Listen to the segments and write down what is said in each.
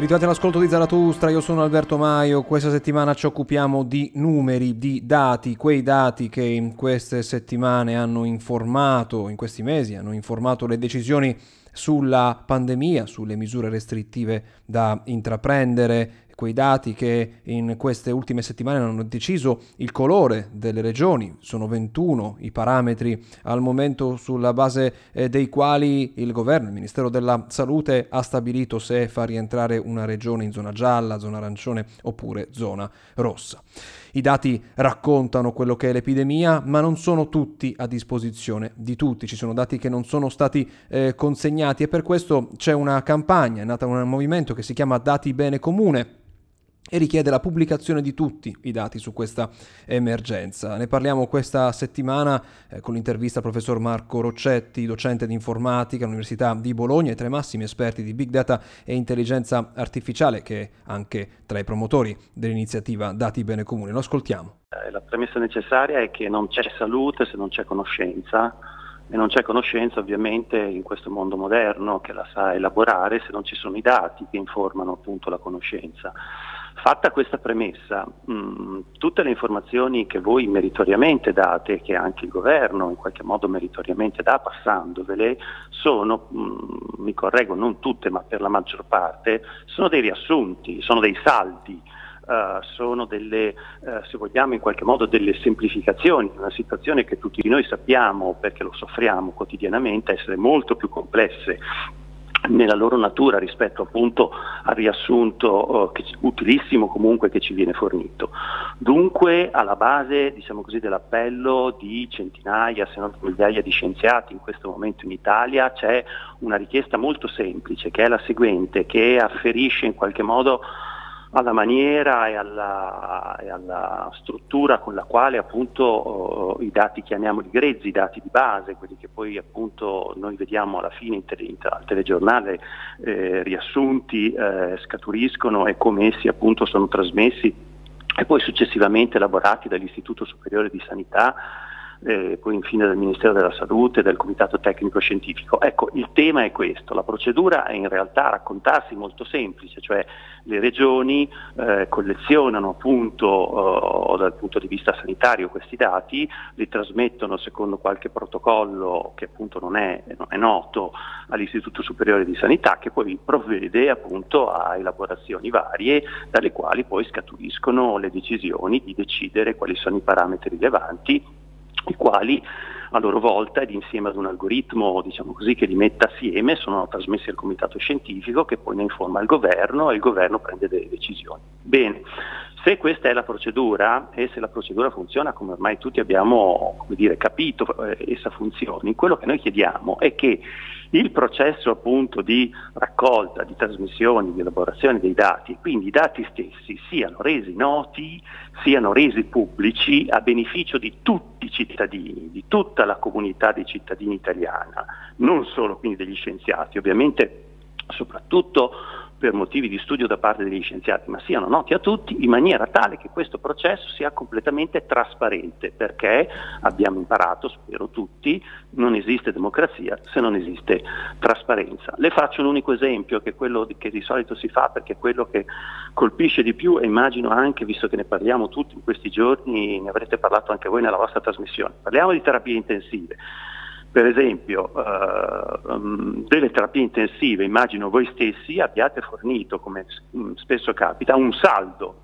Ritrovati all'ascolto di Zaratustra, io sono Alberto Maio, questa settimana ci occupiamo di numeri, di dati, quei dati che in queste settimane hanno informato, in questi mesi hanno informato le decisioni sulla pandemia, sulle misure restrittive da intraprendere, quei dati che in queste ultime settimane hanno deciso il colore delle regioni, sono 21 i parametri al momento sulla base eh, dei quali il governo, il Ministero della Salute ha stabilito se far rientrare una regione in zona gialla, zona arancione oppure zona rossa. I dati raccontano quello che è l'epidemia, ma non sono tutti a disposizione di tutti. Ci sono dati che non sono stati eh, consegnati e per questo c'è una campagna, è nata un movimento che si chiama Dati Bene Comune e richiede la pubblicazione di tutti i dati su questa emergenza. Ne parliamo questa settimana eh, con l'intervista al professor Marco Roccetti, docente di informatica all'Università di Bologna e tra i massimi esperti di big data e intelligenza artificiale che è anche tra i promotori dell'iniziativa Dati Bene Comune. Lo ascoltiamo. Eh, la premessa necessaria è che non c'è salute se non c'è conoscenza e non c'è conoscenza ovviamente in questo mondo moderno che la sa elaborare se non ci sono i dati che informano appunto la conoscenza. Fatta questa premessa, mh, mm, tutte le informazioni che voi meritoriamente date, che anche il governo in qualche modo meritoriamente dà passandovele, sono, mh, mm, mi correggo, non tutte ma per la maggior parte, sono dei riassunti, sono dei saldi. Uh, sono delle, uh, se vogliamo in qualche modo, delle semplificazioni una situazione che tutti noi sappiamo, perché lo soffriamo quotidianamente, essere molto più complesse nella loro natura rispetto appunto al riassunto che, utilissimo comunque che ci viene fornito. Dunque alla base diciamo così, dell'appello di centinaia se non migliaia di scienziati in questo momento in Italia c'è una richiesta molto semplice che è la seguente che afferisce in qualche modo alla maniera e alla, e alla, struttura con la quale appunto uh, i dati chiamiamoli grezzi, i dati di base, quelli che poi appunto noi vediamo alla fine in tele, al telegiornale eh, riassunti, eh, scaturiscono e come essi appunto sono trasmessi e poi successivamente elaborati dall'Istituto Superiore di Sanità eh, poi infine del Ministero della Salute, del Comitato Tecnico Scientifico. Ecco, il tema è questo, la procedura è in realtà raccontarsi molto semplice, cioè le regioni eh, collezionano appunto eh, dal punto di vista sanitario questi dati, li trasmettono secondo qualche protocollo che appunto non è, non è noto all'Istituto Superiore di Sanità che poi provvede appunto a elaborazioni varie dalle quali poi scaturiscono le decisioni di decidere quali sono i parametri rilevanti i quali a loro volta ed insieme ad un algoritmo diciamo così, che li metta assieme sono trasmessi al comitato scientifico che poi ne informa il governo e il governo prende delle decisioni. Bene, se questa è la procedura e se la procedura funziona come ormai tutti abbiamo dire, capito eh, essa funzioni, quello che noi chiediamo è che il processo appunto di raccolta, di trasmissione, di elaborazione dei dati, quindi i dati stessi siano resi noti, siano resi pubblici a beneficio di tutti i cittadini, di tutta la comunità dei cittadini italiana, non solo quindi degli scienziati, ovviamente soprattutto per motivi di studio da parte degli scienziati, ma siano noti a tutti in maniera tale che questo processo sia completamente trasparente, perché abbiamo imparato, spero tutti, non esiste democrazia se non esiste trasparenza. Le faccio un unico esempio, che è quello che di solito si fa perché è quello che colpisce di più e immagino anche, visto che ne parliamo tutti in questi giorni, ne avrete parlato anche voi nella vostra trasmissione. Parliamo di terapie intensive per esempio mm, delle terapie intensive, immagino voi stessi abbiate fornito, come mm, spesso capita, un saldo,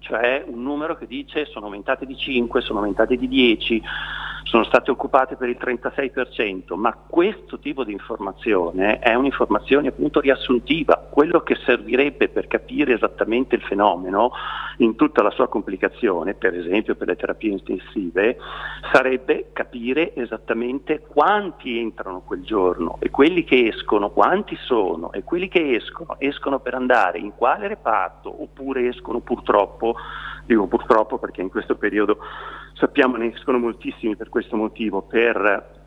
cioè un numero che dice sono aumentate di 5, sono aumentate di 10, sono state occupate per il 36%, ma questo tipo di informazione è un'informazione appunto riassuntiva, quello che servirebbe per capire esattamente il fenomeno in tutta la sua complicazione, per esempio per le terapie intensive, sarebbe capire esattamente quanti entrano quel giorno e quelli che escono quanti sono e quelli che escono escono per andare in quale reparto oppure escono purtroppo, dico purtroppo perché in questo periodo sappiamo ne escono moltissimi per questo motivo, per,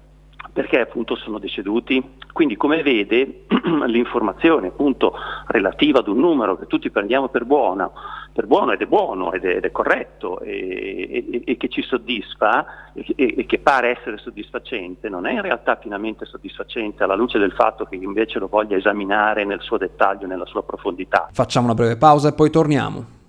perché appunto sono deceduti, Quindi come vede l'informazione appunto relativa ad un numero che tutti prendiamo per buono, per buono ed è buono ed è, ed è corretto e, e, e, che ci soddisfa e, che pare essere soddisfacente, non è in realtà pienamente soddisfacente alla luce del fatto che invece lo voglia esaminare nel suo dettaglio, nella sua profondità. Facciamo una breve pausa e poi torniamo.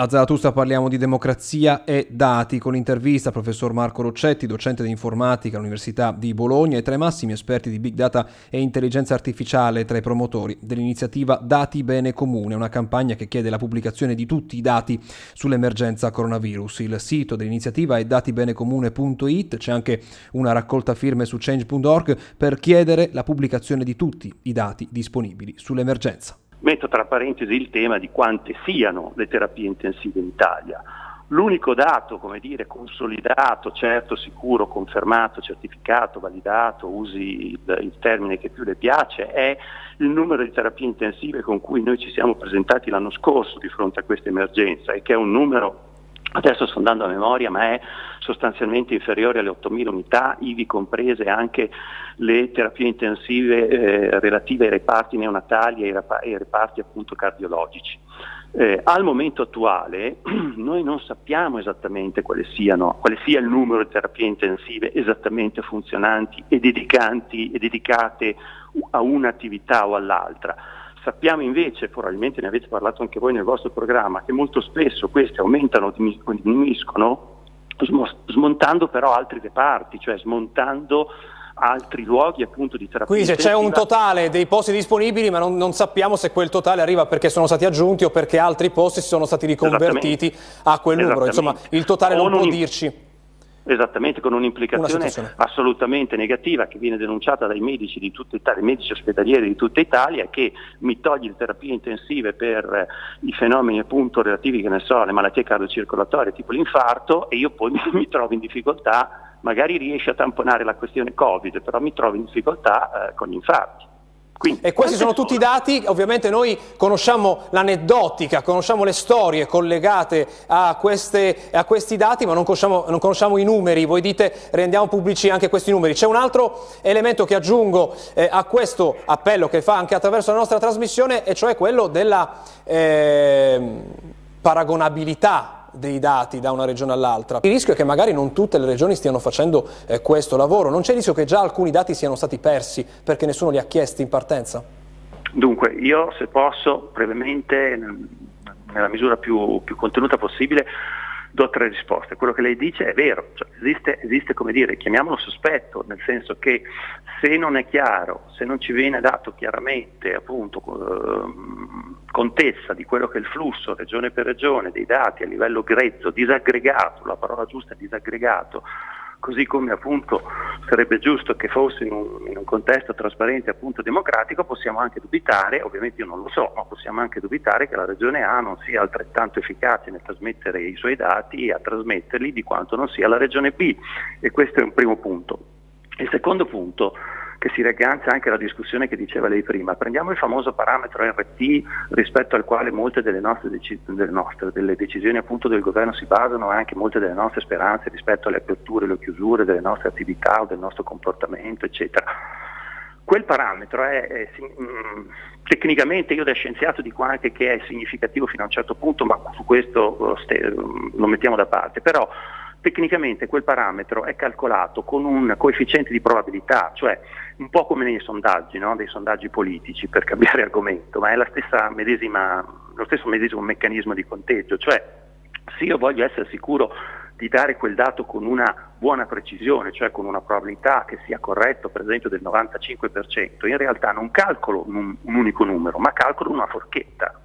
A Zaratustra parliamo di democrazia e dati con l'intervista al professor Marco Roccetti, docente di informatica all'Università di Bologna e tra i massimi esperti di big data e intelligenza artificiale tra i promotori dell'iniziativa Dati Bene Comune, una campagna che chiede la pubblicazione di tutti i dati sull'emergenza coronavirus. Il sito dell'iniziativa è datibenecomune.it, c'è anche una raccolta firme su change.org per chiedere la pubblicazione di tutti i dati disponibili sull'emergenza. Metto tra parentesi il tema di quante siano le terapie intensive in Italia. L'unico dato, come dire, consolidato, certo, sicuro, confermato, certificato, validato, usi il, il, termine che più le piace, è il numero di terapie intensive con cui noi ci siamo presentati l'anno scorso di fronte a questa emergenza e che è un numero adesso sto andando a memoria, ma è sostanzialmente inferiore alle 8.000 unità, ivi comprese anche le terapie intensive eh, relative ai reparti neonatali e ai reparti appunto cardiologici. Eh, al momento attuale noi non sappiamo esattamente quale, siano, quale, sia il numero di terapie intensive esattamente funzionanti e, e dedicate a un'attività o all'altra Sappiamo invece, probabilmente ne avete parlato anche voi nel vostro programma, che molto spesso queste aumentano o diminuiscono smontando però altri reparti, cioè smontando altri luoghi appunto di terapia Quindi se c'è un totale dei posti disponibili ma non, non, sappiamo se quel totale arriva perché sono stati aggiunti o perché altri posti sono stati riconvertiti a quel numero, insomma il totale non, non può dirci Esattamente, con un'implicazione assolutamente negativa che viene denunciata dai medici di tutta Italia, medici ospedalieri di tutta Italia, che mi toglie le terapie intensive per i fenomeni appunto relativi che ne so, alle malattie cardiocircolatorie tipo l'infarto e io poi mi, mi trovo in difficoltà, magari riesce a tamponare la questione Covid, però mi trovo in difficoltà eh, con gli infarti. Quindi, e questi sono tutti i dati, ovviamente noi conosciamo l'aneddotica, conosciamo le storie collegate a, queste, a questi dati, ma non conosciamo, non conosciamo, i numeri, voi dite rendiamo pubblici anche questi numeri. C'è un altro elemento che aggiungo eh, a questo appello che fa anche attraverso la nostra trasmissione, e cioè quello della eh, paragonabilità dei dati da una regione all'altra. Il rischio è che magari non tutte le regioni stiano facendo eh, questo lavoro, non c'è il rischio che già alcuni dati siano stati persi perché nessuno li ha chiesti in partenza? Dunque, io se posso brevemente, nella misura più, più contenuta possibile, do tre risposte. Quello che lei dice è vero, cioè esiste, esiste, come dire, chiamiamolo sospetto, nel senso che se non è chiaro, se non ci viene dato chiaramente appunto eh, contezza di quello che è il flusso regione per regione dei dati a livello grezzo, disaggregato, la parola giusta è disaggregato, così come appunto sarebbe giusto che fosse in un, in un contesto trasparente e democratico, possiamo anche dubitare, ovviamente io non lo so, ma possiamo anche dubitare che la regione A non sia altrettanto efficace nel trasmettere i suoi dati e a trasmetterli di quanto non sia la regione B e questo è un primo punto. Il secondo punto che si riaggancia anche alla discussione che diceva lei prima. Prendiamo il famoso parametro RT rispetto al quale molte delle nostre, dec- delle, nostre delle decisioni del governo si basano e anche molte delle nostre speranze rispetto alle aperture e le chiusure delle nostre attività o del nostro comportamento, eccetera. Quel parametro è, è mm, tecnicamente io da scienziato dico anche che è significativo fino a un certo punto, ma su questo ste, lo mettiamo da parte. Però tecnicamente quel parametro è calcolato con un coefficiente di probabilità, cioè un po' come nei sondaggi, no? dei sondaggi politici per cambiare argomento, ma è medesima, lo stesso medesimo meccanismo di conteggio, cioè se io voglio essere sicuro di dare quel dato con una buona precisione, cioè con una probabilità che sia corretto per esempio del 95%, in realtà non calcolo un, un unico numero, ma calcolo una forchetta.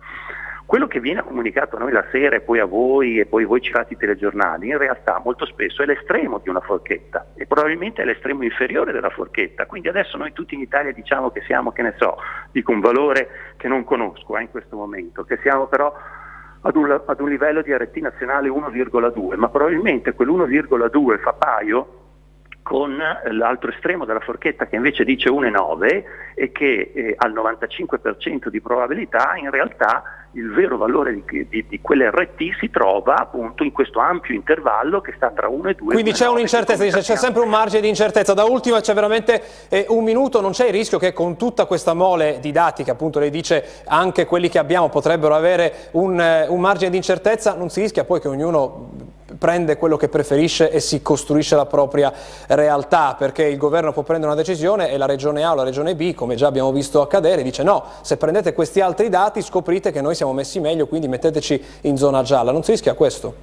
Quello che viene comunicato a noi la sera e poi a voi e poi voi ci fate i telegiornali, in realtà molto spesso è l'estremo di una forchetta e probabilmente è l'estremo inferiore della forchetta. Quindi adesso noi tutti in Italia diciamo che siamo, che ne so, dico un valore che non conosco eh, in questo momento, che siamo però ad un, ad un livello di RT nazionale 1,2, ma probabilmente quell'1,2 fa paio con l'altro estremo della forchetta che invece dice 1,9 e che eh, al 95% di probabilità in realtà il vero valore di, di, di quell'RT si trova appunto in questo ampio intervallo che sta tra 1 e 2. Quindi c'è un'incertezza, c'è sempre un margine di incertezza. Da ultima c'è veramente eh, un minuto, non c'è il rischio che con tutta questa mole di dati che appunto lei dice anche quelli che abbiamo potrebbero avere un, eh, un margine di incertezza, non si rischia poi che ognuno prende quello che preferisce e si costruisce la propria realtà, perché il governo può prendere una decisione e la regione A o la regione B, come già abbiamo visto accadere, dice no, se prendete questi altri dati scoprite che noi siamo messi meglio, quindi metteteci in zona gialla. Non si rischia questo?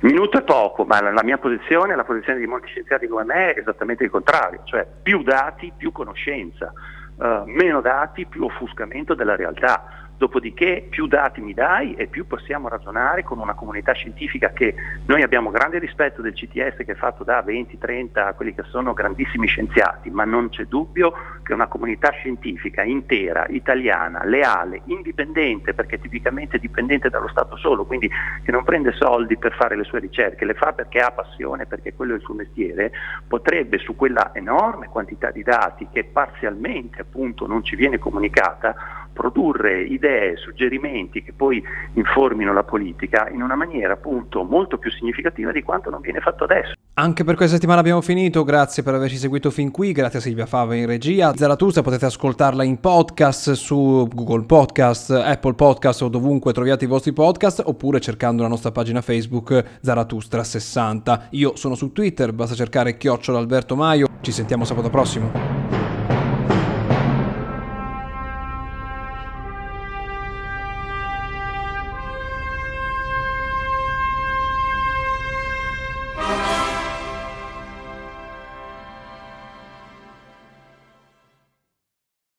Minuto è poco, ma la, mia posizione, la posizione di molti scienziati come me è esattamente il contrario, cioè più dati, più conoscenza, uh, meno dati, più offuscamento della realtà. Dopodiché più dati mi dai e più possiamo ragionare con una comunità scientifica che noi abbiamo grande rispetto del CTS che è fatto da 20-30 quelli che sono grandissimi scienziati, ma non c'è dubbio che una comunità scientifica intera, italiana, leale, indipendente, perché tipicamente dipendente dallo Stato solo, quindi che non prende soldi per fare le sue ricerche, le fa perché ha passione, perché quello è il suo mestiere, potrebbe su quella enorme quantità di dati che parzialmente appunto non ci viene comunicata produrre idee, suggerimenti che poi informino la politica in una maniera appunto molto più significativa di quanto non viene fatto adesso. Anche per questa settimana abbiamo finito, grazie per averci seguito fin qui, grazie a Silvia Fava in regia. Zaratustra potete ascoltarla in podcast su Google Podcast, Apple Podcast o dovunque troviate i vostri podcast oppure cercando la nostra pagina Facebook Zaratustra60. Io sono su Twitter, basta cercare chiocciola Alberto Maio, ci sentiamo sabato prossimo.